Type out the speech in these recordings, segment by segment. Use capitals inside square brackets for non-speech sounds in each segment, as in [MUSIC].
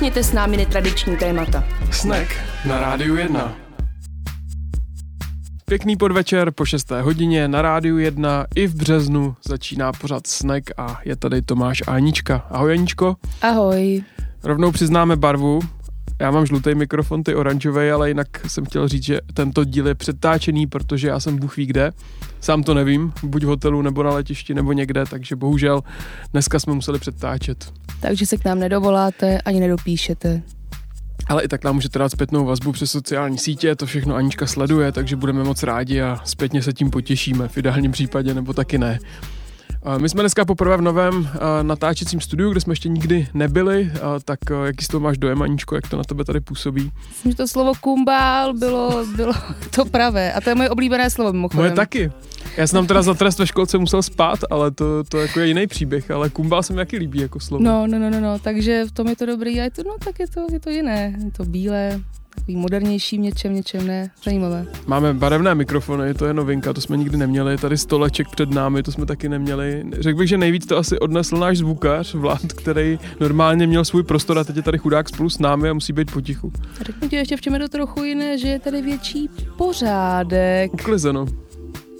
Nakousněte s námi netradiční témata. Snack na Rádiu 1. Pěkný podvečer po 6. hodině na Rádiu 1 i v březnu začíná pořád Snack a je tady Tomáš a Anička. Ahoj Aničko. Ahoj. Rovnou přiznáme barvu. Já mám žlutý mikrofon, ty oranžový, ale jinak jsem chtěl říct, že tento díl je přetáčený, protože já jsem Bůh ví kde. Sám to nevím, buď v hotelu, nebo na letišti, nebo někde, takže bohužel dneska jsme museli přetáčet. Takže se k nám nedovoláte, ani nedopíšete. Ale i tak nám můžete dát zpětnou vazbu přes sociální sítě, to všechno Anička sleduje, takže budeme moc rádi a zpětně se tím potěšíme, v ideálním případě, nebo taky ne. My jsme dneska poprvé v novém natáčecím studiu, kde jsme ještě nikdy nebyli, tak jaký z toho máš dojem, Aničko, jak to na tebe tady působí? Myslím, že to slovo kumbál bylo, bylo [LAUGHS] to pravé a to je moje oblíbené slovo mimochodem. Moje taky. Já jsem tam teda za trest ve školce musel spát, ale to, to jako je jiný příběh, ale kumbál se mi jaký líbí jako slovo. No, no, no, no, no, takže v tom je to dobrý a je to, no, tak je to, je to jiné, je to bílé, takový modernější v něčem, něčem ne. Zajímavé. Máme barevné mikrofony, to je novinka, to jsme nikdy neměli. Tady stoleček před námi, to jsme taky neměli. Řekl bych, že nejvíc to asi odnesl náš zvukař, Vlad, který normálně měl svůj prostor a teď je tady chudák spolu s námi a musí být potichu. Řeknu ti ještě v čem je to trochu jiné, že je tady větší pořádek. Uklizeno.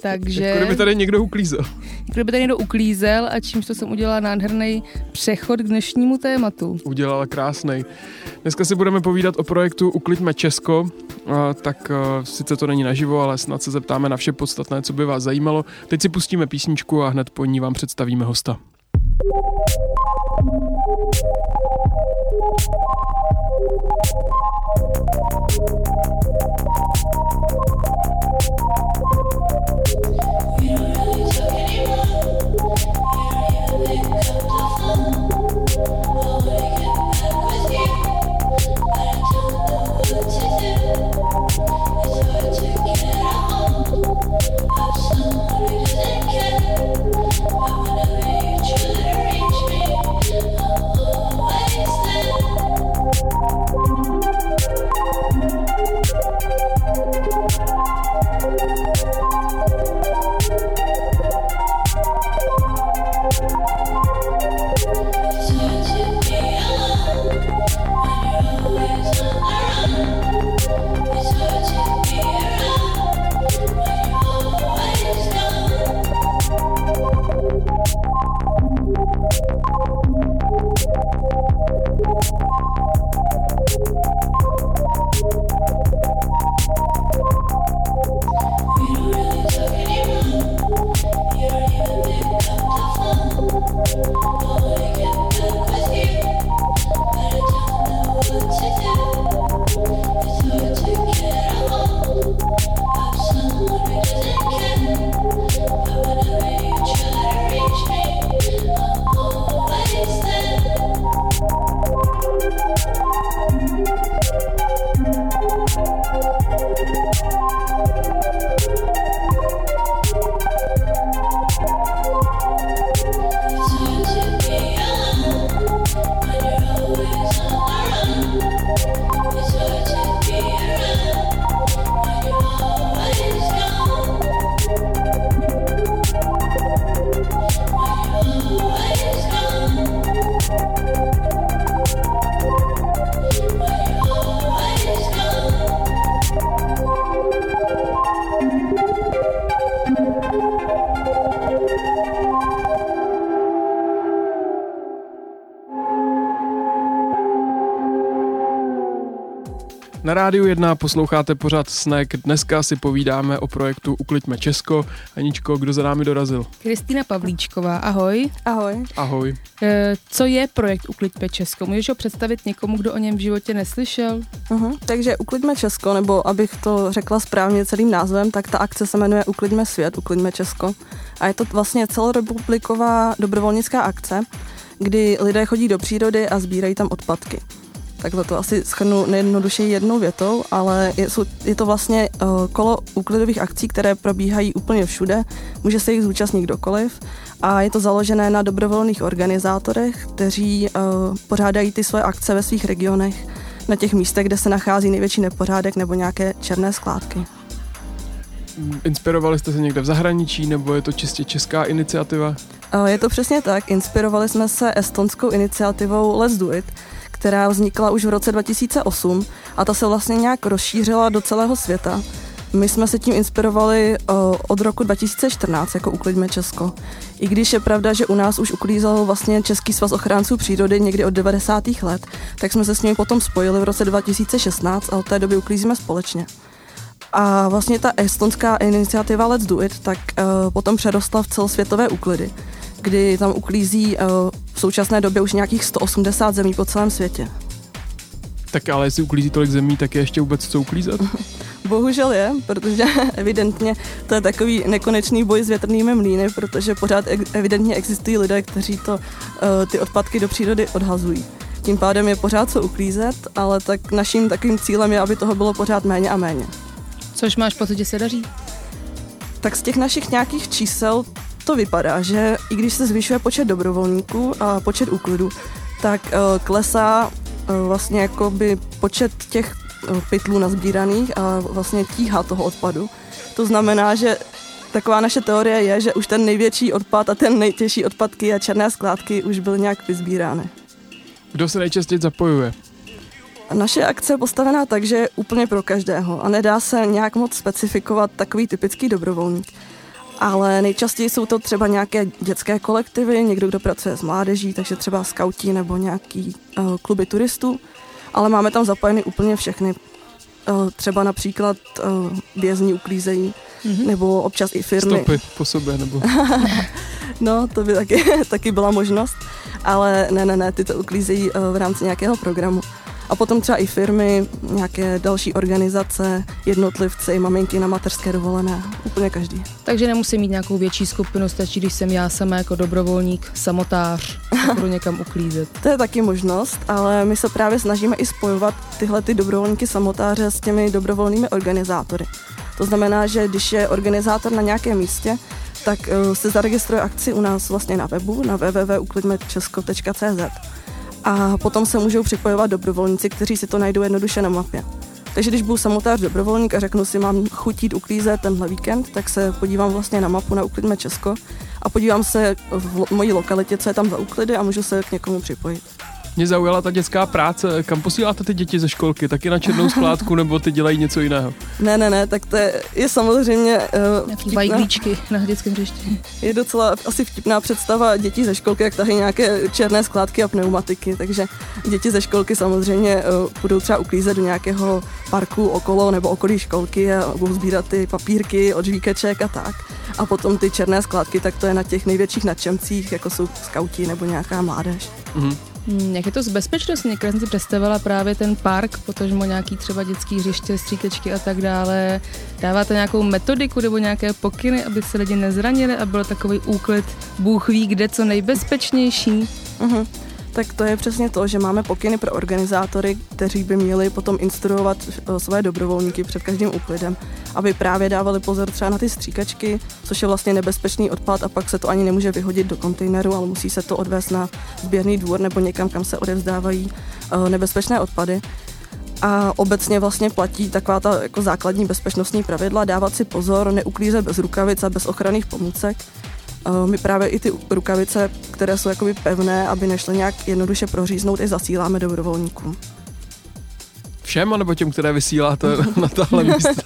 Takže... Jako kdyby tady někdo uklízel. Kdyby tady někdo uklízel a čímž to jsem udělala nádherný přechod k dnešnímu tématu. Udělala krásný. Dneska si budeme povídat o projektu Ukliďme Česko, tak sice to není naživo, ale snad se zeptáme na vše podstatné, co by vás zajímalo. Teď si pustíme písničku a hned po ní vám představíme hosta. Na rádiu 1 posloucháte pořád Snack. Dneska si povídáme o projektu Ukliďme Česko. Aničko, kdo za námi dorazil? Kristýna Pavlíčková, ahoj. Ahoj. Ahoj. E, co je projekt Ukliďme Česko? Můžeš ho představit někomu, kdo o něm v životě neslyšel? Uh-huh. Takže Ukliďme Česko, nebo abych to řekla správně celým názvem, tak ta akce se jmenuje Ukliďme svět, Ukliďme Česko. A je to vlastně celorepubliková dobrovolnická akce, kdy lidé chodí do přírody a sbírají tam odpadky. Takhle to asi schrnu nejjednodušeji jednou větou, ale je, je to vlastně uh, kolo úklidových akcí, které probíhají úplně všude. Může se jich zúčastnit kdokoliv a je to založené na dobrovolných organizátorech, kteří uh, pořádají ty svoje akce ve svých regionech na těch místech, kde se nachází největší nepořádek nebo nějaké černé skládky. Inspirovali jste se někde v zahraničí nebo je to čistě česká iniciativa? Je to přesně tak. Inspirovali jsme se estonskou iniciativou Let's Do It, která vznikla už v roce 2008 a ta se vlastně nějak rozšířila do celého světa. My jsme se tím inspirovali uh, od roku 2014 jako Uklidme Česko. I když je pravda, že u nás už uklízel vlastně Český svaz ochránců přírody někdy od 90. let, tak jsme se s nimi potom spojili v roce 2016 a od té doby uklízíme společně. A vlastně ta estonská iniciativa Let's Do It tak uh, potom přerostla v celosvětové úklidy, kdy tam uklízí uh, v současné době už nějakých 180 zemí po celém světě. Tak ale jestli uklízí tolik zemí, tak je ještě vůbec co uklízet? [LAUGHS] Bohužel je, protože [LAUGHS] evidentně to je takový nekonečný boj s větrnými mlýny, protože pořád evidentně existují lidé, kteří to, uh, ty odpadky do přírody odhazují. Tím pádem je pořád co uklízet, ale tak naším takovým cílem je, aby toho bylo pořád méně a méně. Což máš pocit, že se daří? Tak z těch našich nějakých čísel to vypadá, že i když se zvyšuje počet dobrovolníků a počet úklidů, tak uh, klesá uh, vlastně jakoby počet těch uh, pytlů nazbíraných a vlastně tíha toho odpadu. To znamená, že taková naše teorie je, že už ten největší odpad a ten nejtěžší odpadky a černé skládky už byly nějak vyzbírány. Kdo se nejčastěji zapojuje? Naše akce je postavená tak, že je úplně pro každého a nedá se nějak moc specifikovat takový typický dobrovolník. Ale nejčastěji jsou to třeba nějaké dětské kolektivy, někdo, kdo pracuje s mládeží, takže třeba skautí nebo nějaký uh, kluby turistů. Ale máme tam zapojeny úplně všechny. Uh, třeba například uh, vězni uklízejí, mm-hmm. nebo občas i firmy. Stopy po sobě, nebo... [LAUGHS] no, to by taky, [LAUGHS] taky byla možnost. Ale ne, ne, ne, ty to uklízejí uh, v rámci nějakého programu. A potom třeba i firmy, nějaké další organizace, jednotlivci, maminky na mateřské dovolené, úplně každý. Takže nemusím mít nějakou větší skupinu, stačí, když jsem já sama jako dobrovolník, samotář, budu někam uklízet. to je taky možnost, ale my se právě snažíme i spojovat tyhle ty dobrovolníky samotáře s těmi dobrovolnými organizátory. To znamená, že když je organizátor na nějakém místě, tak uh, se zaregistruje akci u nás vlastně na webu, na www.uklidmechesko.cz a potom se můžou připojovat dobrovolníci, kteří si to najdou jednoduše na mapě. Takže když budu samotář dobrovolník a řeknu si, mám chutit uklízet tenhle víkend, tak se podívám vlastně na mapu na Uklidme Česko a podívám se v mojí lokalitě, co je tam za úklidy a můžu se k někomu připojit. Mě zaujala ta dětská práce. Kam posíláte ty děti ze školky? Taky na černou skládku nebo ty dělají něco jiného? Ne, ne, ne, tak to je, je samozřejmě... Uh, vajglíčky na dětském hřišti. Je docela asi vtipná představa dětí ze školky, jak tahy nějaké černé skládky a pneumatiky, takže děti ze školky samozřejmě uh, budou třeba uklízet do nějakého parku okolo nebo okolí školky a budou sbírat ty papírky od žvíkeček a tak. A potom ty černé skládky, tak to je na těch největších nadšencích, jako jsou skauti nebo nějaká mládež. Mm-hmm. Hmm, jak je to s bezpečností? Někdy jsem si představila právě ten park, potažmo nějaký třeba dětský hřiště, stříkečky a tak dále. Dáváte nějakou metodiku nebo nějaké pokyny, aby se lidi nezranili a byl takový úklid Bůh ví kde co nejbezpečnější? Uh-huh tak to je přesně to, že máme pokyny pro organizátory, kteří by měli potom instruovat eh, své dobrovolníky před každým úklidem, aby právě dávali pozor třeba na ty stříkačky, což je vlastně nebezpečný odpad a pak se to ani nemůže vyhodit do kontejneru, ale musí se to odvést na sběrný dvůr nebo někam, kam se odevzdávají eh, nebezpečné odpady. A obecně vlastně platí taková ta jako základní bezpečnostní pravidla, dávat si pozor, neuklízet bez rukavic a bez ochranných pomůcek, my právě i ty rukavice, které jsou jakoby pevné, aby nešly nějak jednoduše proříznout, i zasíláme dobrovolníkům. Všem, nebo těm, které vysíláte na tahle [LAUGHS] místa?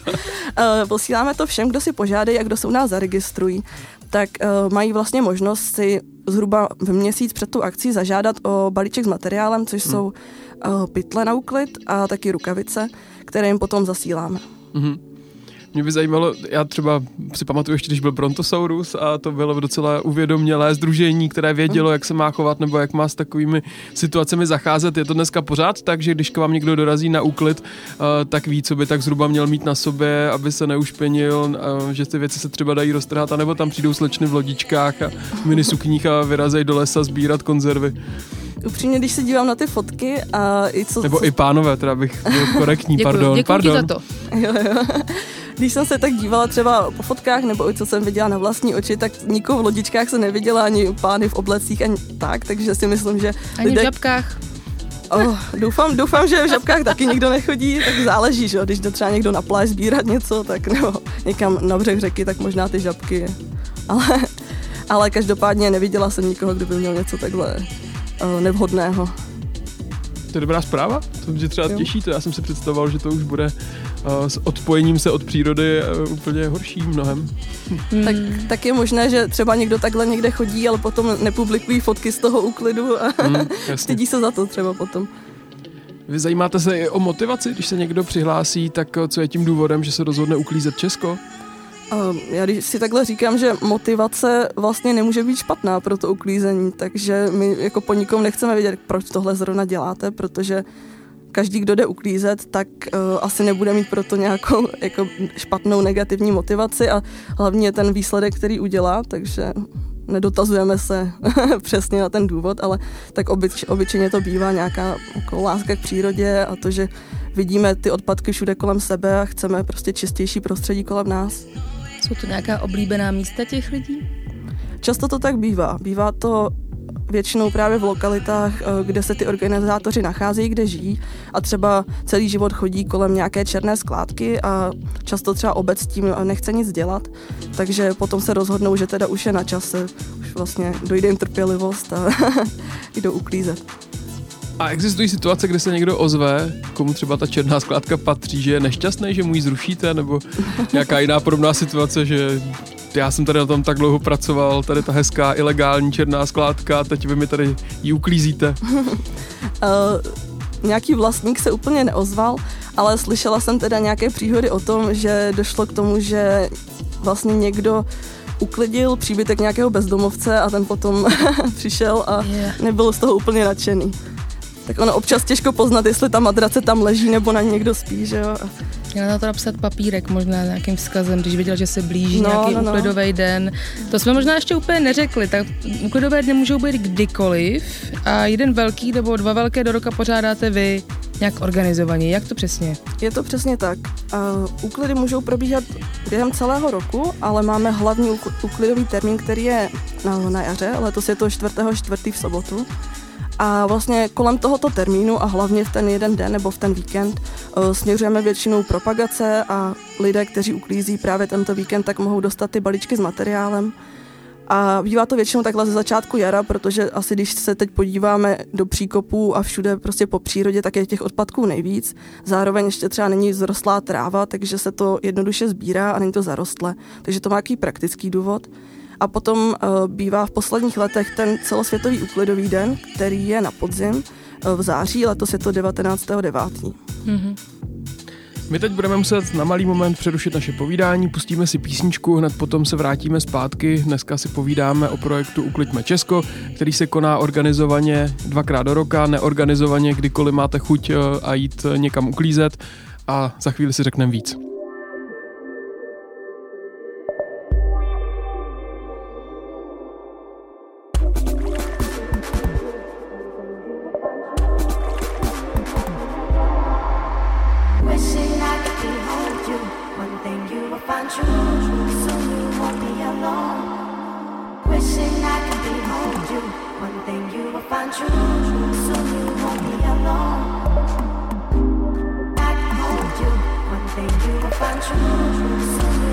Eh, posíláme to všem, kdo si požádají a kdo se u nás zaregistrují. Tak uh, mají vlastně možnost si zhruba v měsíc před tu akcí zažádat o balíček s materiálem, což hmm. jsou pytle na úklid a taky rukavice, které jim potom zasíláme. Hmm. Mě by zajímalo, já třeba si pamatuju ještě, když byl Brontosaurus a to bylo docela uvědomělé združení, které vědělo, jak se má chovat nebo jak má s takovými situacemi zacházet. Je to dneska pořád tak, že když k vám někdo dorazí na úklid, eh, tak ví, co by tak zhruba měl mít na sobě, aby se neušpenil, eh, že ty věci se třeba dají roztrhat, anebo tam přijdou slečny v lodičkách a minisukních a vyrazejí do lesa sbírat konzervy upřímně, když se dívám na ty fotky a i co... Nebo co... i pánové, teda bych byl korektní, děkuju, pardon. Děkuji pardon. za to. Jo, jo. Když jsem se tak dívala třeba po fotkách, nebo i co jsem viděla na vlastní oči, tak nikoho v lodičkách se neviděla, ani pány v oblecích, ani tak, takže si myslím, že... Ani lidé... v žabkách. Oh, doufám, doufám, že v žabkách taky nikdo nechodí, tak záleží, že když jde třeba někdo na pláž sbírat něco, tak nebo někam na břeh řeky, tak možná ty žabky. Ale, ale každopádně neviděla jsem nikoho, kdo by měl něco takhle uh, nevhodného. To je dobrá zpráva, to mě třeba jo. těší, to já jsem si představoval, že to už bude s odpojením se od přírody úplně horší mnohem. Hmm. Tak, tak je možné, že třeba někdo takhle někde chodí, ale potom nepublikují fotky z toho úklidu a hmm, [LAUGHS] stydí se za to třeba potom. Vy zajímáte se i o motivaci, když se někdo přihlásí, tak co je tím důvodem, že se rozhodne uklízet Česko? Já když si takhle říkám, že motivace vlastně nemůže být špatná pro to uklízení, takže my jako po nikom nechceme vědět, proč tohle zrovna děláte, protože každý, kdo jde uklízet, tak uh, asi nebude mít pro to nějakou jako špatnou negativní motivaci a hlavně ten výsledek, který udělá, takže nedotazujeme se [LAUGHS] přesně na ten důvod, ale tak obyč, obyčejně to bývá nějaká jako láska k přírodě a to, že vidíme ty odpadky všude kolem sebe a chceme prostě čistější prostředí kolem nás. Jsou to nějaká oblíbená místa těch lidí? Často to tak bývá. Bývá to většinou právě v lokalitách, eh, kde se ty organizátoři nacházejí, kde žijí a třeba celý život chodí kolem nějaké černé skládky a často třeba obec s tím nechce nic dělat, takže potom se rozhodnou, že teda už je na čase, už vlastně dojde jim trpělivost a [LAUGHS] jdou uklízet. A existují situace, kde se někdo ozve, komu třeba ta černá skládka patří, že je nešťastný, že mu ji zrušíte, nebo [LAUGHS] nějaká jiná podobná situace, že já jsem tady na tom tak dlouho pracoval, tady ta hezká ilegální černá skládka, teď vy mi tady ji uklízíte. uh, [LAUGHS] nějaký vlastník se úplně neozval, ale slyšela jsem teda nějaké příhody o tom, že došlo k tomu, že vlastně někdo uklidil příbytek nějakého bezdomovce a ten potom [LAUGHS] přišel a nebyl z toho úplně nadšený tak ono občas těžko poznat, jestli ta madrace tam leží nebo na někdo spí, že jo. Měla na to napsat papírek možná nějakým vzkazem, když viděl, že se blíží no, nějaký no, no. den. To jsme možná ještě úplně neřekli, tak uklidové dny můžou být kdykoliv a jeden velký nebo dva velké do roka pořádáte vy nějak organizovaně. Jak to přesně? Je to přesně tak. Uh, úklidy můžou probíhat během celého roku, ale máme hlavní uklidový termín, který je na, na jaře, letos je to 4.4. v sobotu. A vlastně kolem tohoto termínu a hlavně v ten jeden den nebo v ten víkend uh, směřujeme většinou propagace a lidé, kteří uklízí právě tento víkend, tak mohou dostat ty balíčky s materiálem. A bývá to většinou takhle ze začátku jara, protože asi když se teď podíváme do příkopů a všude prostě po přírodě, tak je těch odpadků nejvíc. Zároveň ještě třeba není zrostlá tráva, takže se to jednoduše sbírá a není to zarostlé. Takže to má nějaký praktický důvod. A potom uh, bývá v posledních letech ten celosvětový úklidový den, který je na podzim uh, v září, letos je to 19.9. Mm-hmm. My teď budeme muset na malý moment přerušit naše povídání, pustíme si písničku, hned potom se vrátíme zpátky. Dneska si povídáme o projektu Ukliďme Česko, který se koná organizovaně dvakrát do roka, neorganizovaně, kdykoliv máte chuť eh, a jít někam uklízet a za chvíli si řekneme víc. find you soon you won't be alone wishing i could behold you one thing you will find you you won't be alone i can hold you, one thing you will find you soon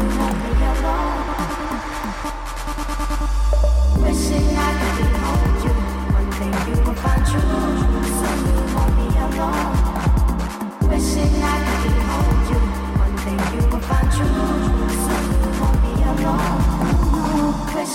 wishing i could behold you one thing you will find you soon you won't be alone.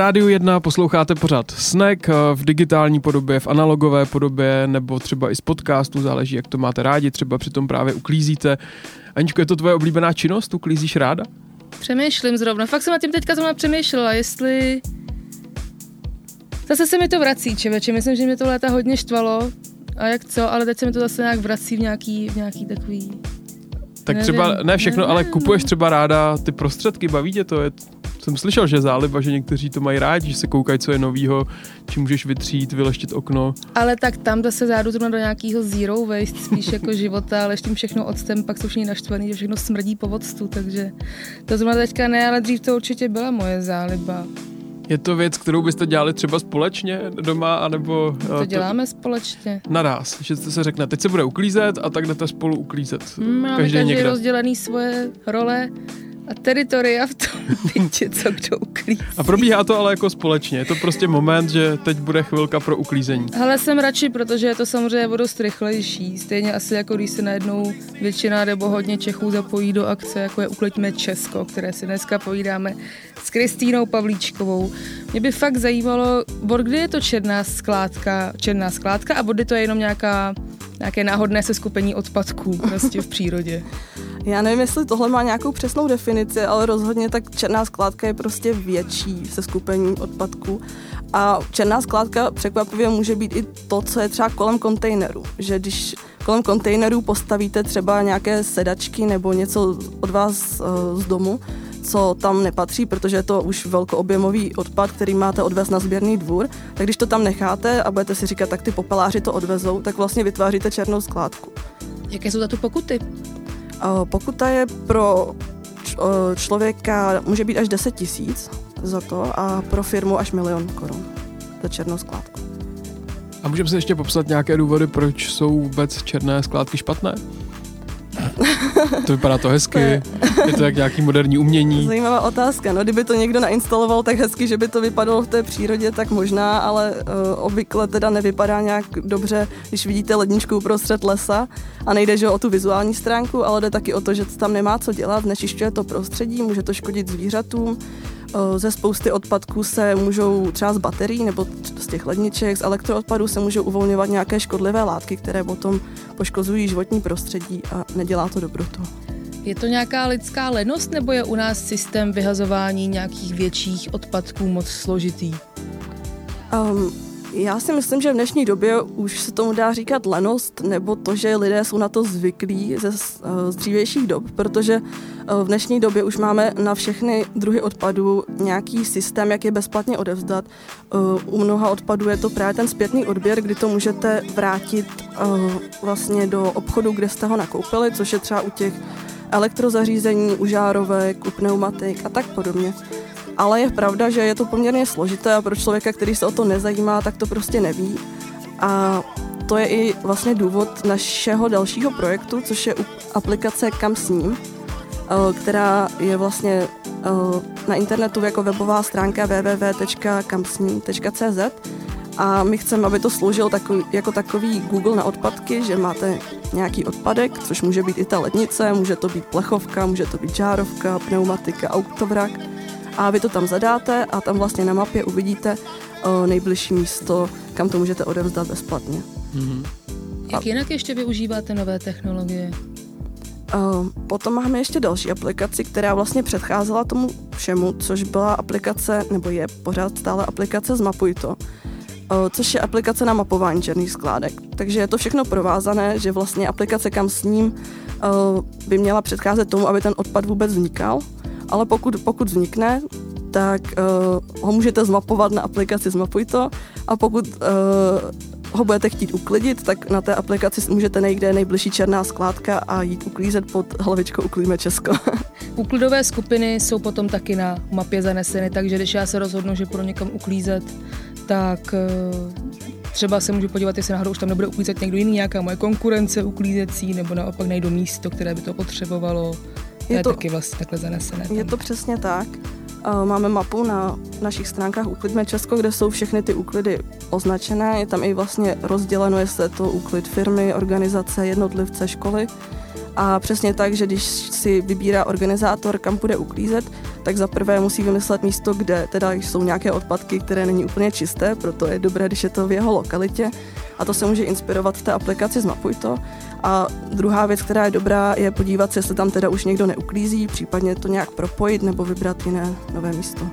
rádiu 1 posloucháte pořád Snack eh, v digitální podobě, v analogové podobě, nebo třeba i z podcastu, záleží, jak to máte rádi, třeba přitom právě uklízíte. Aničko, je to tvoje oblíbená činnost? Uklízíš ráda? Přemýšlím zrovna. Fakt jsem na tím teďka zrovna přemýšlela, jestli... Zase se mi to vrací, čeveče. Myslím, že mě to léta hodně štvalo. A jak co, ale teď se mi to zase nějak vrací v nějaký, v nějaký takový... Tak Nevím, třeba, ne všechno, ale nevím. kupuješ třeba ráda ty prostředky, baví tě to? Je, jsem slyšel, že záliba, že někteří to mají rádi, že se koukají, co je novýho, či můžeš vytřít, vyleštit okno. Ale tak tam zase zájdu zrovna do nějakého zero waste, spíš jako života, ale tím všechno octem, pak jsou všichni naštvaný, že všechno smrdí po octu, takže to zrovna teďka ne, ale dřív to určitě byla moje záliba. Je to věc, kterou byste dělali třeba společně doma, anebo... eh, To děláme společně. naraz, že se řekne, teď se bude uklízet a tak jdete spolu uklízet. Máme každý, každý každý někde. rozdělený svoje role a teritoria v tom [LAUGHS] bytě, co kdo uklízí. A probíhá to ale jako společně. Je to prostě moment, že teď bude chvilka pro uklízení. Ale jsem radši, protože je to samozřejmě o dost rychlejší. Stejně asi jako když se najednou většina nebo hodně Čechů zapojí do akce, jako je Ukliďme Česko, které si dneska povídáme s Kristýnou Pavlíčkovou. Mě by fakt zajímalo, od kdy je to černá skládka, černá skládka a od kdy to je jenom nějaká, nějaké náhodné seskupení odpadků prostě v přírodě. [LAUGHS] Já nevím, jestli tohle má nějakou přesnou definici, ale rozhodně tak černá skládka je prostě větší se skupením odpadků. A černá skládka překvapivě může být i to, co je třeba kolem kontejnerů. Že když kolem kontejnerů postavíte třeba nějaké sedačky nebo něco od vás uh, z domu, co tam nepatří, protože je to už velkoobjemový odpad, který máte odvést na sběrný dvůr, tak když to tam necháte a budete si říkat, tak ty popeláři to odvezou, tak vlastně vytváříte černou skládku. Jaké jsou za tu pokuty? Pokuta je pro člověka, může být až 10 tisíc za to a pro firmu až milion korun za černou skládku. A můžeme si ještě popsat nějaké důvody, proč jsou vůbec černé skládky špatné? [LAUGHS] To vypadá to hezky, je to jak nějaký moderní umění. Zajímavá otázka. No, kdyby to někdo nainstaloval tak hezky, že by to vypadalo v té přírodě, tak možná, ale uh, obvykle teda nevypadá nějak dobře, když vidíte ledničku uprostřed lesa a nejde že o tu vizuální stránku, ale jde taky o to, že tam nemá co dělat, znečišťuje to prostředí, může to škodit zvířatům. Uh, ze spousty odpadků se můžou třeba z baterií nebo z těch ledniček, z elektroodpadů se můžou uvolňovat nějaké škodlivé látky, které potom poškozují životní prostředí a nedělá to dobrotu. Je to nějaká lidská lenost, nebo je u nás systém vyhazování nějakých větších odpadků moc složitý? Um, já si myslím, že v dnešní době už se tomu dá říkat lenost, nebo to, že lidé jsou na to zvyklí ze z, z dřívějších dob, protože eh, v dnešní době už máme na všechny druhy odpadů nějaký systém, jak je bezplatně odevzdat. Eh, U mnoha odpadů je to právě ten zpětný odběr, kdy to můžete vrátit eh, vlastně do obchodu, kde jste ho nakoupili, což je třeba u těch elektrozařízení, u žárovek, u pneumatik a tak podobně. Ale je pravda, že je to poměrně složité a pro člověka, který se o to nezajímá, tak to prostě neví. A to je i vlastně důvod našeho dalšího projektu, což je aplikace Kam s ním, eh, která je vlastně eh, na internetu jako webová stránka www.kamsním.cz a my chceme, aby to sloužilo takový, jako takový Google na odpadky, že máte nějaký odpadek, což může být i ta lednice, může to být plechovka, může to být žárovka, pneumatika, autovrak a vy to tam zadáte a tam vlastně na mapě uvidíte o, nejbližší místo, kam to můžete odevzdat bezplatně. Mhm. Jak jinak ještě využíváte nové technologie? O, potom máme ještě další aplikaci, která vlastně předcházela tomu všemu, což byla aplikace, nebo je pořád stále aplikace Zmapuj to, o, což je aplikace na mapování černých skládek. Takže je to všechno provázané, že vlastně aplikace kam s ním by měla předcházet tomu, aby ten odpad vůbec vznikal, ale pokud, pokud vznikne, tak uh, ho můžete zmapovat na aplikaci Zmapuj to a pokud uh, ho budete chtít uklidit, tak na té aplikaci můžete je nejbližší černá skládka a jít uklízet pod hlavičkou Uklíme Česko. [LAUGHS] Úklidové skupiny jsou potom taky na mapě zaneseny, takže když já se rozhodnu, že půjdu někam uklízet, tak eh, třeba se můžu podívat, jestli náhodou už tam nebude uklízet někdo jiný, nějaká moje konkurence uklízecí, nebo naopak najdu místo, které by to potřebovalo. Je, Je to- taky vlastně takhle zanesené. Je to přesně tak. Uh, Máme mapu na našich stránkách Uklidme Česko, kde jsou všechny ty úklidy označené. Je tam i vlastně rozděleno, jestli je to úklid firmy, organizace, jednotlivce, školy. A přesně tak, že když si vybírá organizátor, kam bude uklízet, tak za prvé musí vymyslet místo, kde teda jsou nějaké odpadky, které není úplně čisté, proto je dobré, když je to v jeho lokalitě. A to se může inspirovat v té aplikaci Zmapuj to. A druhá věc, která je dobrá, je podívat se, jestli tam teda už někdo neuklízí, případně to nějak propojit nebo vybrat jiné nové místo.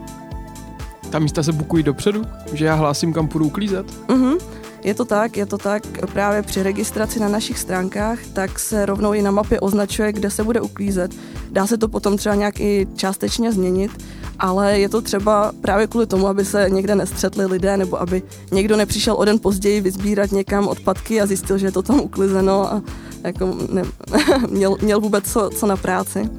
Ta místa se bukují dopředu, že já hlásím, kam půjdu uklízet? Uh-huh. Je to tak, je to tak. Právě při registraci na našich stránkách, tak se rovnou i na mapě označuje, kde se bude uklízet. Dá se to potom třeba nějak i částečně změnit, ale je to třeba právě kvůli tomu, aby se někde nestřetli lidé, nebo aby někdo nepřišel o den později vyzbírat někam odpadky a zjistil, že je to tam uklizeno a jako ne, [LAUGHS] měl, měl vůbec co, co na práci.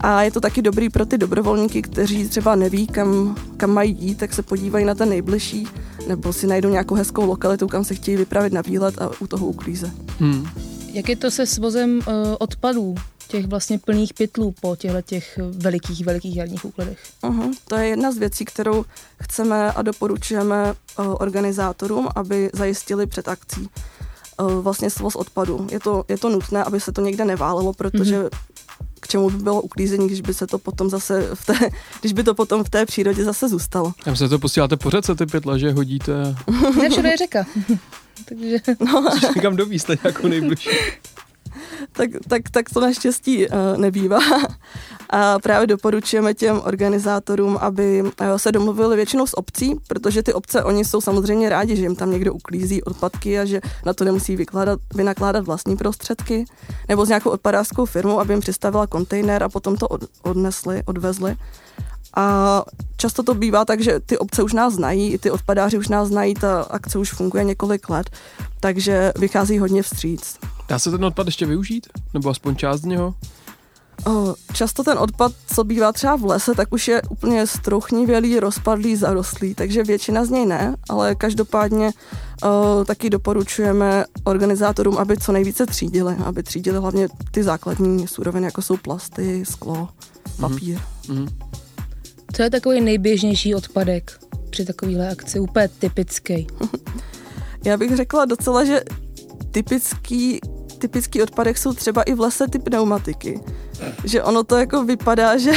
A je to taky dobrý pro ty dobrovolníky, kteří třeba neví, kam, kam mají jít, tak se podívají na ten nejbližší, nebo si najdou nějakou hezkou lokalitu, kam se chtějí vypravit na výlet a u toho uklíze. Hmm. Jak je to se svozem uh, odpadů? těch vlastně plných pytlů po těchto těch velikých, velikých jarních úkladech. Uh-huh. To je jedna z věcí, kterou chceme a doporučujeme uh, organizátorům, aby zajistili před akcí uh, vlastně svoz odpadu. Je to, je to nutné, aby se to někde neválelo, protože uh-huh k čemu by bylo uklízení, když by se to potom zase v té, [LAUGHS] když by to potom v té přírodě zase zůstalo. Tam se to posíláte po řece ty pytle, že hodíte? Ne, všude je řeka. [LAUGHS] Takže... No. Kam dovíste nějakou nejbližší [LAUGHS] tak, tak, tak to naštěstí uh, nebývá. [LAUGHS] A právě doporučujeme těm organizátorům, aby uh, se domluvili většinou s obcí, protože ty obce, oni jsou samozřejmě rádi, že jim tam někdo uklízí odpadky a že na to nemusí vykládat, vynakládat vlastní prostředky, nebo s nějakou odpadářskou firmou, aby jim přistavila kontejner a potom to od, odnesli, odvezli. A často to bývá tak, že ty obce už nás znají, i ty odpadáři už nás znají, ta akce už funguje několik let, takže vychází hodně vstříc. Dá se ten odpad ještě využít? Nebo aspoň část z něho? Často ten odpad, co bývá třeba v lese, tak už je úplně struchnivělý, rozpadlý, zarostlý, takže většina z něj ne, ale každopádně o, taky doporučujeme organizátorům, aby co nejvíce třídili, aby třídili hlavně ty základní suroviny, jako jsou plasty, sklo, papír. Mm-hmm. Co je takový nejběžnější odpadek při takovéhle akci? Úplně typický. [LAUGHS] Já bych řekla docela, že typický typický odpadek jsou třeba i v lese ty pneumatiky. Že ono to jako vypadá, [LAUGHS] že,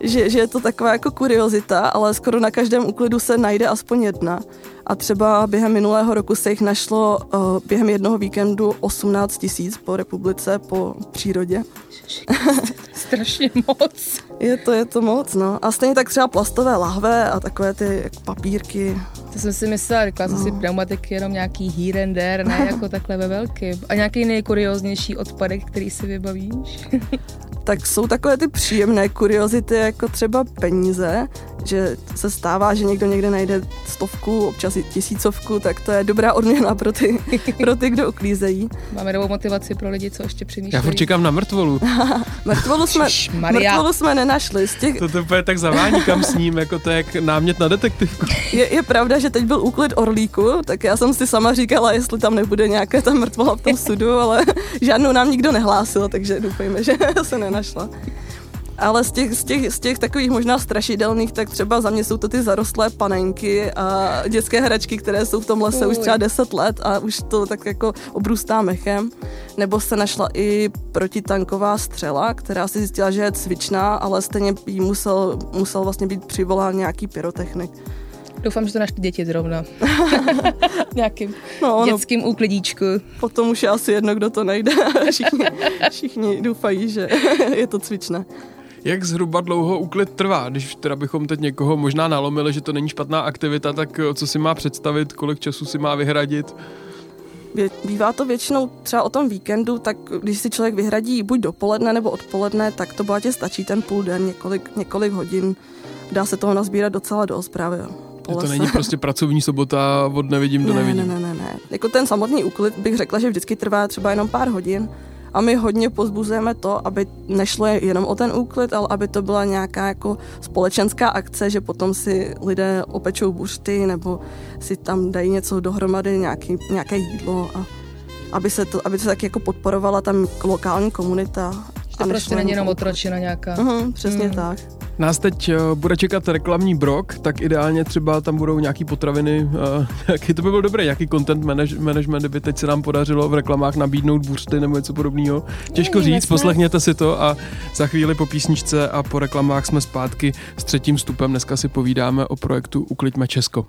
že, že je to taková jako kuriozita, ale skoro na každém úklidu se najde aspoň jedna. A třeba během minulého roku se jich našlo uh, během jednoho víkendu 18 tisíc po republice, po přírodě. [LAUGHS] Strašně moc. Je to, je to moc, no. A stejně tak třeba plastové lahve a takové ty papírky. To jsem si myslela, říkala no. jsem si pneumatiky jenom nějaký here and there, ne [LAUGHS] jako takhle ve velký. A nějaký nejkurioznější odpadek, který si vybavíš? [LAUGHS] tak jsou takové ty příjemné kuriozity, jako třeba peníze, že se stává, že někdo někde najde stovku, občas i tisícovku, tak to je dobrá odměna pro ty, [LAUGHS] pro ty kdo uklízejí. Máme novou motivaci pro lidi, co ještě přemýšlejí. Já furt čekám na mrtvolu. [LAUGHS] mrtvolu, jsme, mrtvolu jsme nenašli. Z těch... To to je tak zavání kam s ním, jako to je jak námět na detektivku. Je, je pravda, že teď byl úklid Orlíku, tak já jsem si sama říkala, jestli tam nebude nějaké ta mrtvola v tom [LAUGHS] sudu, ale žádnou nám nikdo nehlásil, takže doufejme, že se nenašla. Ale z těch, z, těch, z těch takových možná strašidelných, tak třeba za mě jsou to ty zarostlé panenky a dětské hračky, které jsou v tom lese už třeba 10 let a už to tak jako obrůstá mechem. Nebo se našla i protitanková střela, která si zjistila, že je cvičná, ale stejně jí musel, musel vlastně být přivolán nějaký pyrotechnik. Doufám, že to našli děti zrovna. [LAUGHS] Nějakým no, dětským no, úklidíčku. Potom už je asi jedno, kdo to najde. [LAUGHS] všichni, všichni doufají, že [LAUGHS] je to cvičné. Jak zhruba dlouho úklid trvá? Když teda bychom teď někoho možná nalomili, že to není špatná aktivita, tak eh, co si má představit, kolik času si má vyhradit? Bývá to většinou třeba o tom víkendu, tak když si člověk vyhradí buď dopoledne nebo odpoledne, tak to bohatě stačí ten půl den, několik, několik hodin. Dá se toho nazbírat docela dost právě. To není prostě pracovní sobota, od nevidím do ne, nevidím. Ne, ne, ne, ne. Jako ten samotný úklid bych řekla, že vždycky trvá třeba jenom pár hodin, a my hodně pozbuzujeme to, aby nešlo jenom o ten úklid, ale aby to byla nějaká jako společenská akce, že potom si lidé opečou buřty nebo si tam dají něco dohromady, nějaký, nějaké jídlo a aby se to, aby se tak jako podporovala tam lokální komunita. Že to prostě není jenom otročina nějaká. Uh-huh, přesně hmm. tak. Nás teď eh, bude čekat reklamní brok, tak ideálně třeba tam budou nějaký potraviny, eh, [LAUGHS] jaký to by byl dobrý, jaký content management, kdyby teď se nám podařilo v reklamách nabídnout bursty nebo něco podobného. Těžko říct, vlastně. poslechněte si to a za chvíli po písničce a po reklamách jsme zpátky s třetím stupem. Dneska si povídáme o projektu Ukliďme Česko.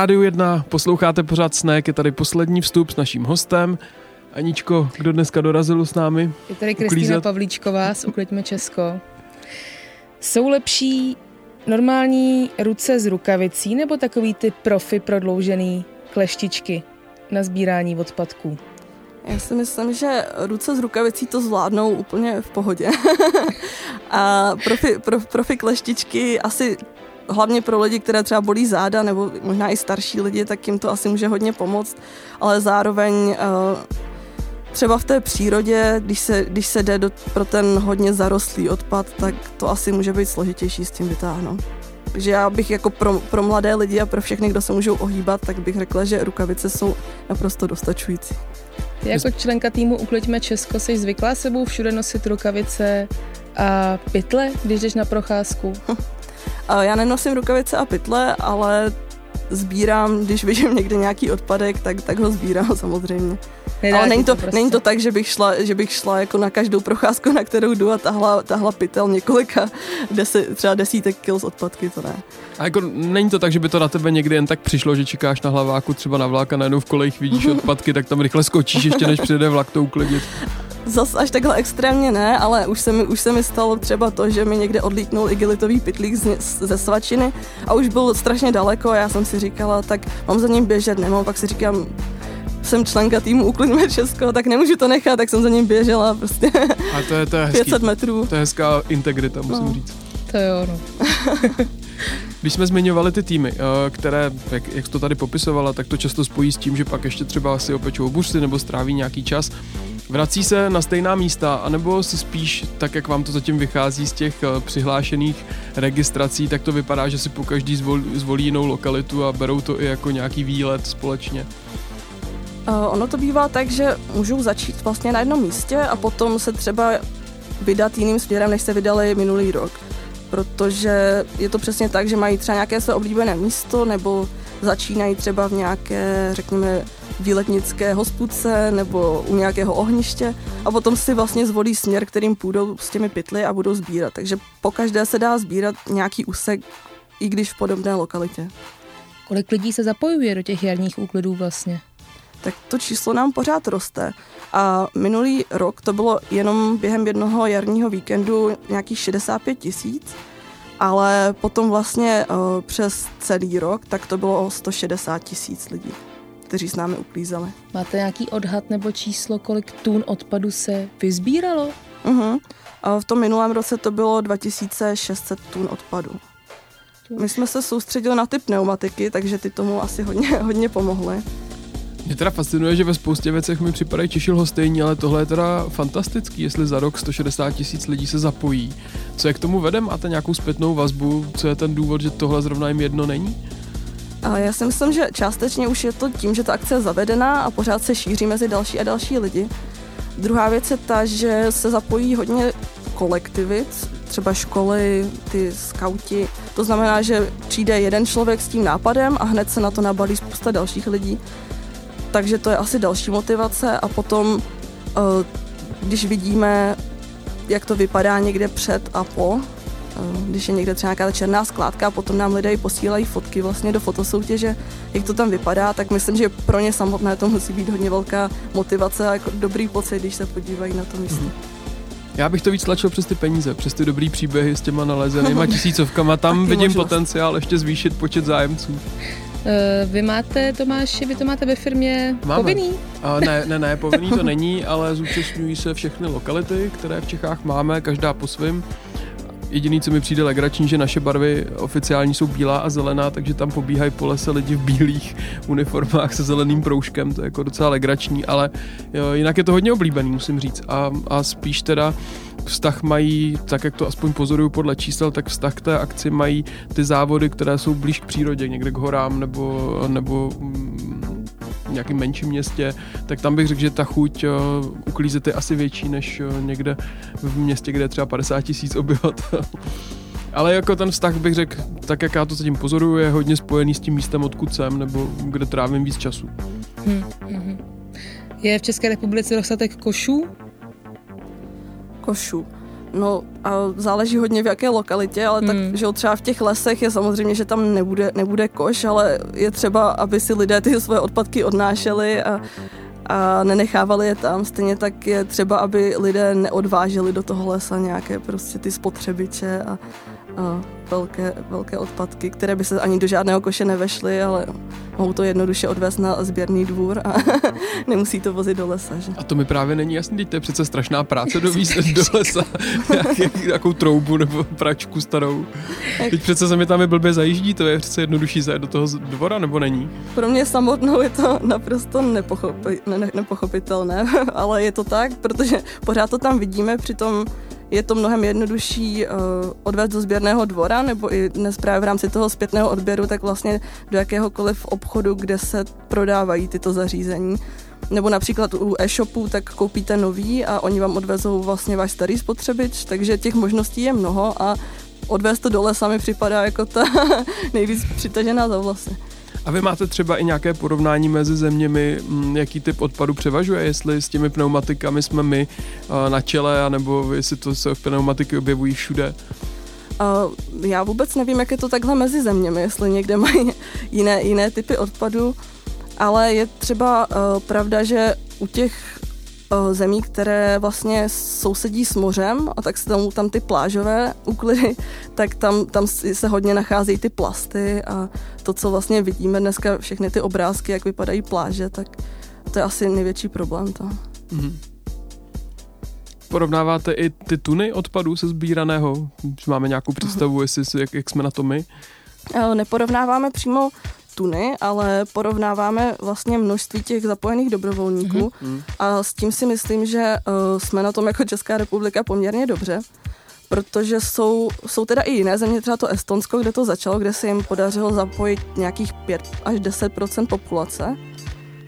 Rádiu 1 posloucháte pořád Snack, je tady poslední vstup s naším hostem. Aničko, kdo dneska dorazil s námi? Je tady Kristýna Pavlíčková z Ukliďme Česko. Jsou lepší normální ruce z rukavicí nebo takový ty profi prodloužený kleštičky na sbírání odpadků? Já si myslím, že ruce z rukavicí to zvládnou úplně v pohodě. [LAUGHS] a profi, prof, profi kleštičky asi hlavně pro lidi, které třeba bolí záda, nebo možná i starší lidi, tak jim to asi může hodně pomoct, ale zároveň uh, třeba v té přírodě, když se, když se jde do, pro ten hodně zarostlý odpad, tak to asi může být složitější s tím vytáhnout. Takže já bych jako pro, pro mladé lidi a pro všechny, kdo se můžou ohýbat, tak bych řekla, že rukavice jsou naprosto dostačující. Ty jako členka týmu Ukliďme Česko jsi zvyklá sebou všude nosit rukavice a pytle, když jdeš na procházku? [LAUGHS] Já nenosím rukavice a pytle, ale sbírám, když vidím někde nějaký odpadek, tak, tak ho sbírám [LAUGHS] samozřejmě. Ale není to, to prostě. není to tak, že bych, šla, že bych šla jako na každou procházku, na kterou jdu a tahla, tahla pytel několika, [LAUGHS] deset, třeba desítek kil z odpadky, to ne. A jako není to tak, že by to na tebe někdy jen tak přišlo, že čekáš na hlaváku třeba na vlák a najednou v kolejích vidíš [LAUGHS] odpadky, tak tam rychle skočíš ještě než přijde vlak to uklidit. Zas až takhle extrémně ne, ale už se mi, už se mi stalo třeba to, že mi někde odlítnul igelitový pytlík z, ze svačiny a už byl strašně daleko a já jsem si říkala, tak mám za ním běžet, nemám, pak si říkám, jsem členka týmu Uklidme Česko, tak nemůžu to nechat, tak jsem za ním běžela prostě a to je, to je [LAUGHS] hezký, 500 metrů. To je hezká integrita, musím no. říct. To jo, no. [LAUGHS] Když jsme zmiňovali ty týmy, eh, které, jak, jak to tady popisovala, tak to často spojí s tím, že pak ještě třeba si opečou buřty nebo stráví nějaký čas. Vrací se na stejná místa, anebo si spíš, tak jak vám to zatím vychází z těch eh, přihlášených registrací, tak to vypadá, že si po každý zvolí, jinou lokalitu a berou to i jako nějaký výlet společně? Uh, ono to bývá tak, že můžou začít vlastně na jednom místě a potom se třeba vydat jiným směrem, než se vydali minulý rok. Protože je to přesně tak, že mají třeba nějaké své oblíbené místo nebo začínají třeba v nějaké, řekněme, výletnické hospůdce nebo u nějakého ohniště a potom si vlastně zvolí směr, kterým půjdou s těmi pytly a budou sbírat. Takže po každé se dá sbírat nějaký úsek, i když v podobné lokalitě. Kolik lidí se zapojuje do těch jarních úklidů vlastně? tak to číslo nám pořád roste. A minulý rok to bylo jenom během jednoho jarního víkendu nějakých 65 tisíc, ale potom vlastně uh, přes celý rok, tak to bylo o 160 tisíc lidí, kteří s námi uklízeli. Máte nějaký odhad nebo číslo, kolik tun odpadu se vyzbíralo? Uh-huh. A v tom minulém roce to bylo 2600 tun odpadu. My jsme se soustředili na ty pneumatiky, takže ty tomu asi hodně, [LAUGHS] hodně pomohly. Mě teda fascinuje, že ve spoustě věcech mi připadají Češil hostejní, ale tohle je teda fantastický, jestli za rok 160 tisíc lidí se zapojí. Co je k tomu vede? Máte nějakou zpětnou vazbu? Co je ten důvod, že tohle zrovna jim jedno není? A já si myslím, že částečně už je to tím, že ta akce je zavedená a pořád se šíří mezi další a další lidi. Druhá věc je ta, že se zapojí hodně kolektivit, třeba školy, ty skauti. To znamená, že přijde jeden člověk s tím nápadem a hned se na to nabalí spousta dalších lidí. Takže to je asi další motivace a potom, eh, když vidíme, jak to vypadá někde před a po, když je někde třeba nějaká černá skládka a potom nám lidé posílají fotky vlastně do fotosoutěže, jak to tam vypadá, tak myslím, že pro ně samotné to musí být hodně velká motivace a jako dobrý pocit, když se podívají na to místo. Mm. Já bych to víc tlačil přes ty peníze, přes ty dobrý příběhy s těma nalezenýma [LAUGHS] tisícovkama. Tam vidím možnost. potenciál ještě zvýšit počet zájemců. Eh, vy máte, Tomáši, vy to máte ve firmě Máme. povinný? A ne, ne, ne, povinný to není, ale zúčastňují se všechny lokality, které v Čechách máme, každá po svým. Jediný, co mi přijde legrační, že naše barvy oficiální jsou bílá a zelená, takže tam pobíhají po lese lidi v bílých [LAUGHS] uniformách se zeleným proužkem, to je jako docela legrační, ale jo, jinak je to hodně oblíbený, musím říct. A, a spíš teda vztah mají, tak jak to aspoň pozoruju podle čísel, tak vztah k té akci mají ty závody, které jsou blíž k přírodě, někde k horám nebo, nebo mm, nějakém menším městě, tak tam bych řekl, že ta chuť uh, uklízet je asi větší než uh, někde v městě, kde je třeba 50 tisíc obyvatel. [LAUGHS] Ale jako ten vztah bych řekl, tak jak já to zatím pozoruju, je hodně spojený s tím místem, odkud jsem, nebo kde trávím víc času. Hmm, hmm. Je v České republice dostatek košů? Košů. No a záleží hodně v jaké lokalitě, ale tak, hmm. že třeba v těch lesech je samozřejmě, že tam nebude, nebude koš, ale je třeba, aby si lidé ty svoje odpadky odnášeli a, a nenechávali je tam. Stejně tak je třeba, aby lidé neodváželi do toho lesa nějaké prostě ty spotřebiče a, velké, velké odpadky, které by se ani do žádného koše nevešly, ale mohou to jednoduše odvést na sběrný dvůr a [LAUGHS] nemusí to vozit do lesa. Že? A to mi právě není jasný, to je přece strašná práce dovízt [LAUGHS] do lesa nějakou troubu nebo pračku starou. Teď přece se mi tam je blbě zajíždí, to je přece jednodušší zajet do toho dvora, nebo není? Pro mě samotnou je to naprosto nepochopi, ne, nepochopitelné, [LAUGHS] ale je to tak, protože pořád to tam vidíme, přitom je to mnohem jednodušší uh, odvést do sběrného dvora, nebo i dnes právě v rámci toho zpětného odběru, tak vlastně do jakéhokoliv obchodu, kde se prodávají tyto zařízení. Nebo například u e-shopu, tak koupíte nový a oni vám odvezou vlastně váš starý spotřebič, takže těch možností je mnoho a odvést to do lesa mi připadá jako ta [LAUGHS] nejvíc přitažená za vlasy. A vy máte třeba i nějaké porovnání mezi zeměmi, mm, jaký typ odpadu převažuje, jestli s těmi pneumatikami jsme my na čele, anebo jestli to se pneumatiky objevují všude? Já vůbec nevím, jak je to takhle mezi zeměmi, jestli někde mají jiné, jiné typy odpadů, ale je třeba pravda, že u těch zemí, které vlastně sousedí s mořem a tak se tam, tam ty plážové úklidy, [LAUGHS] tak tam, tam se hodně nacházejí ty plasty a to, co vlastně vidíme dneska, všechny ty obrázky, jak vypadají pláže, tak to je asi největší problém. To. Mm-hmm. Porovnáváte i ty tuny odpadů se sbíraného? Máme nějakou představu, mm-hmm. jestli, jak, jak jsme na to my? Neporovnáváme přímo tuny, ale porovnáváme vlastně množství těch zapojených dobrovolníků mm-hmm. a s tím si myslím, že uh, jsme na tom jako Česká republika poměrně dobře, protože jsou, jsou teda i jiné země, třeba to Estonsko, kde to začalo, kde se jim podařilo zapojit nějakých 5 až 10% populace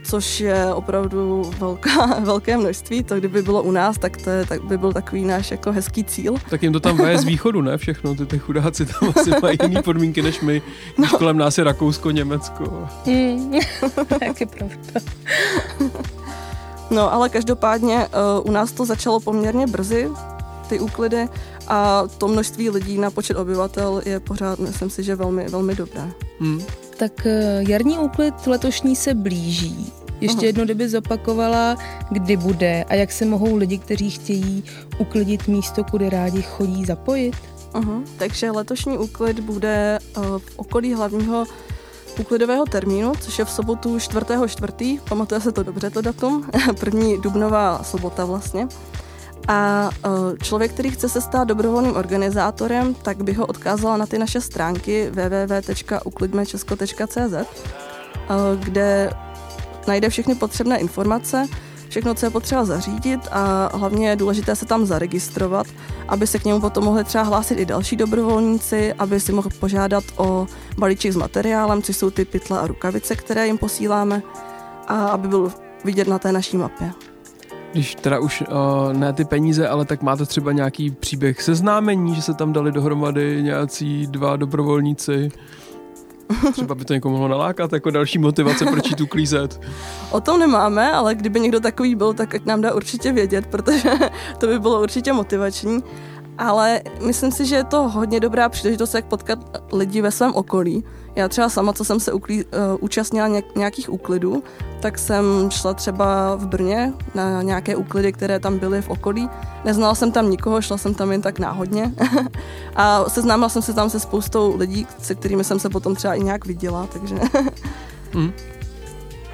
což je opravdu velká, [LAUGHS] velké množství. To kdyby bylo u nás, tak to je, tak by byl takový náš jako hezký cíl. Tak jim to tam vaje z východu, ne? Všechno, ty, ty chudáci tam asi [LAUGHS] mají jiné podmínky než my, když no. kolem nás je Rakousko, Německo. Mm, [LAUGHS] tak je pravda. No, ale každopádně uh, u nás to začalo poměrně brzy, ty úklidy, a to množství lidí na počet obyvatel je pořád, myslím si, že velmi, velmi dobré. Hmm tak eh, jarní úklid letošní se blíží. Ještě Aha. jednou, kdyby zopakovala, kdy bude a jak se mohou lidi, kteří chtějí uklidit místo, kudy rádi chodí, zapojit? Aha. Takže letošní úklid bude uh, v okolí hlavního úklidového termínu, což je v sobotu 4.4. Pamatuje se to dobře, to datum. [LAUGHS] První dubnová sobota vlastně. A e, člověk, který chce se stát dobrovolným organizátorem, tak bych ho odkázala na ty naše stránky www.uklidmechesko.cz, e, kde najde všechny potřebné informace, všechno, co je potřeba zařídit a hlavně je důležité se tam zaregistrovat, aby se k němu potom mohli třeba hlásit i další dobrovolníci, aby si mohl požádat o balíček s materiálem, což jsou ty pytle a rukavice, které jim posíláme, a aby byl vidět na té naší mapě. Když teda už uh, ne ty peníze, ale tak máte třeba nějaký příběh seznámení, že se tam dali dohromady nějací dva dobrovolníci. Třeba by to někomu mohlo nalákat jako další motivace, proč tu klízet. O tom nemáme, ale kdyby někdo takový byl, tak ať nám dá určitě vědět, protože [LAUGHS] to by bylo určitě motivační. Ale myslím si, že je to hodně dobrá příležitost, jak potkat lidi ve svém okolí. Já třeba sama, co jsem se uklí, uh, účastnila nějakých úklidů, tak jsem šla třeba v Brně na nějaké úklidy, které tam byly v okolí. Neznala jsem tam nikoho, šla jsem tam jen tak náhodně. [LAUGHS] a seznámila jsem se tam se spoustou lidí, se kterými jsem se potom třeba i nějak viděla, takže... mm. [LAUGHS]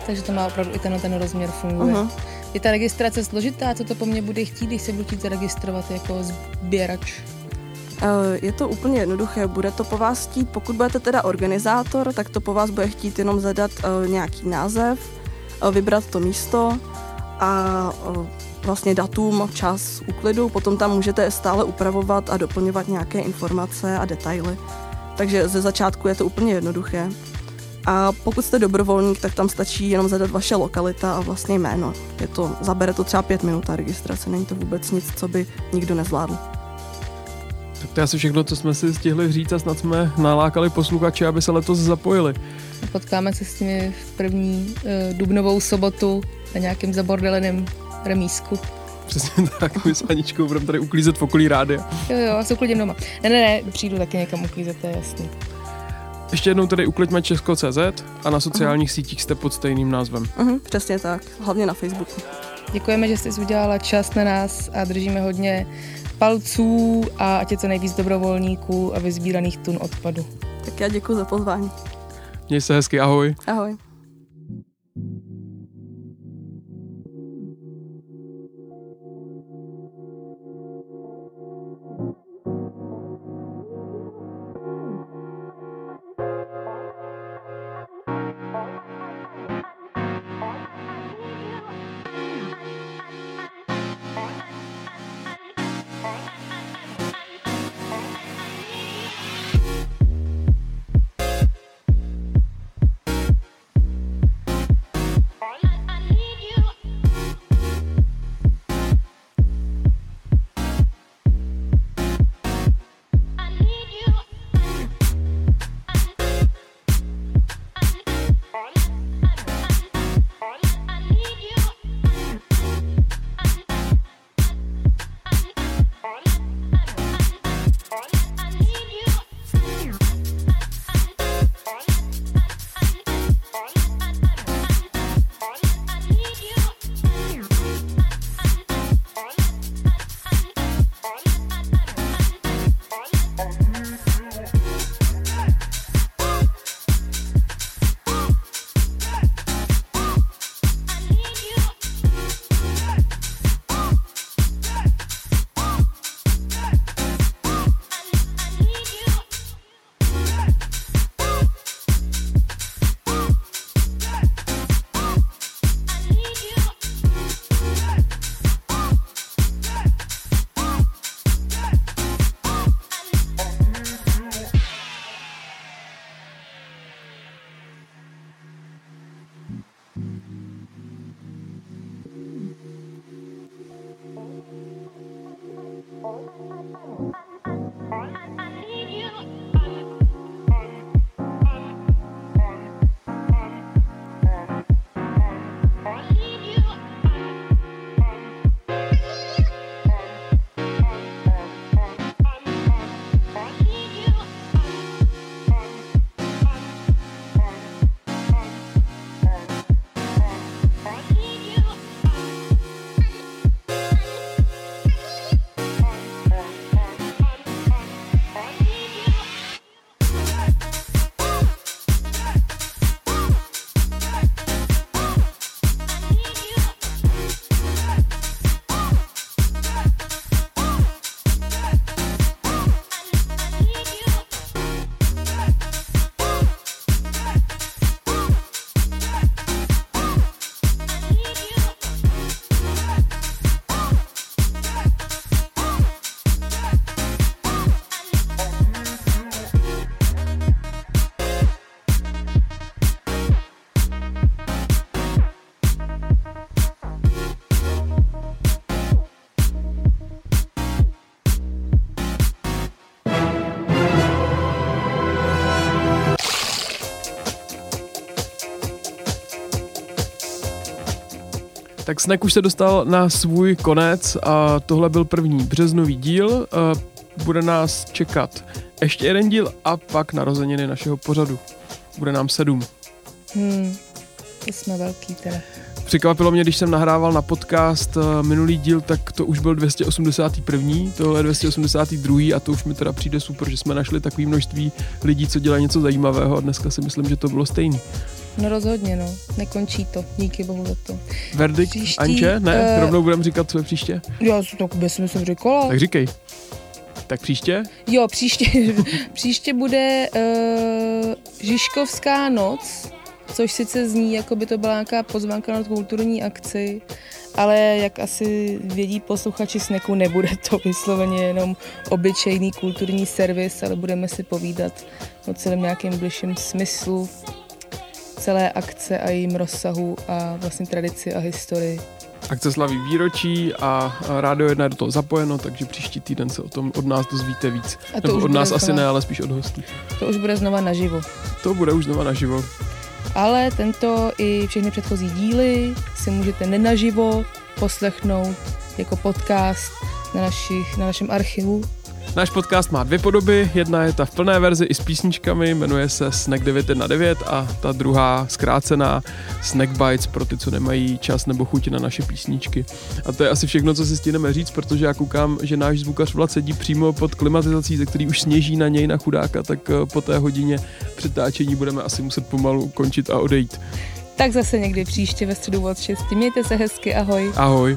Takže to má opravdu i ten, ten rozměr funguje. Uh-huh. Je ta registrace složitá? Co to po mně bude chtít, když se budu chtít zaregistrovat jako sběrač? Eh, je to úplně jednoduché. Bude to po vás chtít, pokud budete teda organizátor, tak to po vás bude chtít jenom zadat uh, nějaký název, uh, vybrat to místo a vlastně datum, čas úklidu. Potom tam můžete stále upravovat a doplňovat nějaké informace a detaily. Takže ze začátku je to úplně jednoduché. A pokud jste dobrovolník, tak tam stačí jenom zadat vaše lokalita a vlastně jméno. Je to, zabere to třeba pět minut a registrace, není to vůbec nic, co by nikdo nezvládl. Tak to je asi všechno, co jsme si stihli říct a snad jsme nalákali posluchače, aby se letos zapojili. Potkáme se s nimi v první uh, dubnovou sobotu na nějakém zabordeleném remísku. Přesně [LAUGHS] tak, my s Aničkou budeme tady uklízet v okolí rády. Jo, jo, a se uklidím doma. Ne, ne, ne, přijdu taky někam uklízet, to je jasný. Ještě jednou tady ukliďme Česko.cz a na sociálních uh-huh. sítích jste pod stejným názvem. Uh-huh, přesně tak, hlavně na Facebooku. Děkujeme, že jste udělala čas na nás a držíme hodně palců a ať je to nejvíc dobrovolníků a vyzbíraných tun odpadu. Tak já děkuji za pozvání. Měj se hezky, ahoj. Ahoj. Tak Snack už se dostal na svůj konec a tohle byl první březnový díl. Bude nás čekat ještě jeden díl a pak narozeniny našeho pořadu. Bude nám sedm. Hmm, to jsme velký teda. Překvapilo mě, když jsem nahrával na podcast eh, minulý díl, tak to už byl 281. Tohle je 282. a to už mi teda přijde super, že jsme našli takové množství lidí, co dělají něco zajímavého a dneska si myslím, že to bylo stejný. No rozhodně, no. Nekončí to. Díky bohu za to. Verdikt, příští, Anče? Ne? Uh, Rovnou budeme říkat, co je příště? Já to by jsem říkala. Tak říkej. Tak příště? Jo, příště, [LAUGHS] příště bude uh, Žižkovská noc, což sice zní, jako by to byla nějaká pozvánka na kulturní akci, ale jak asi vědí posluchači Sneku, nebude to vysloveně jenom obyčejný kulturní servis, ale budeme si povídat o celém nějakém bližším smyslu celé akce a jejím rozsahu a vlastně tradici a historii. Akce slaví výročí a Rádio 1 je do toho zapojeno, takže příští týden se o tom od nás dozvíte víc. A to Nebo od nás znova, asi ne, ale spíš od hostů. To už bude znova naživo. To bude už znova naživo. Ale tento i všechny předchozí díly si můžete nenaživo poslechnout jako podcast na, našich, na našem archivu Náš podcast má dvě podoby, jedna je ta v plné verzi i s písničkami, jmenuje se Snack 919 a ta druhá zkrácená Snack Bites pro ty, co nemají čas nebo chuť na naše písničky. A to je asi všechno, co si stihneme říct, protože já koukám, že náš zvukař Vlad sedí přímo pod klimatizací, ze který už sněží na něj na chudáka, tak eh, po té hodině přetáčení budeme asi muset pomalu končit a odejít. Tak zase někdy příště ve středu od 6. Mějte se hezky, ahoj. Ahoj.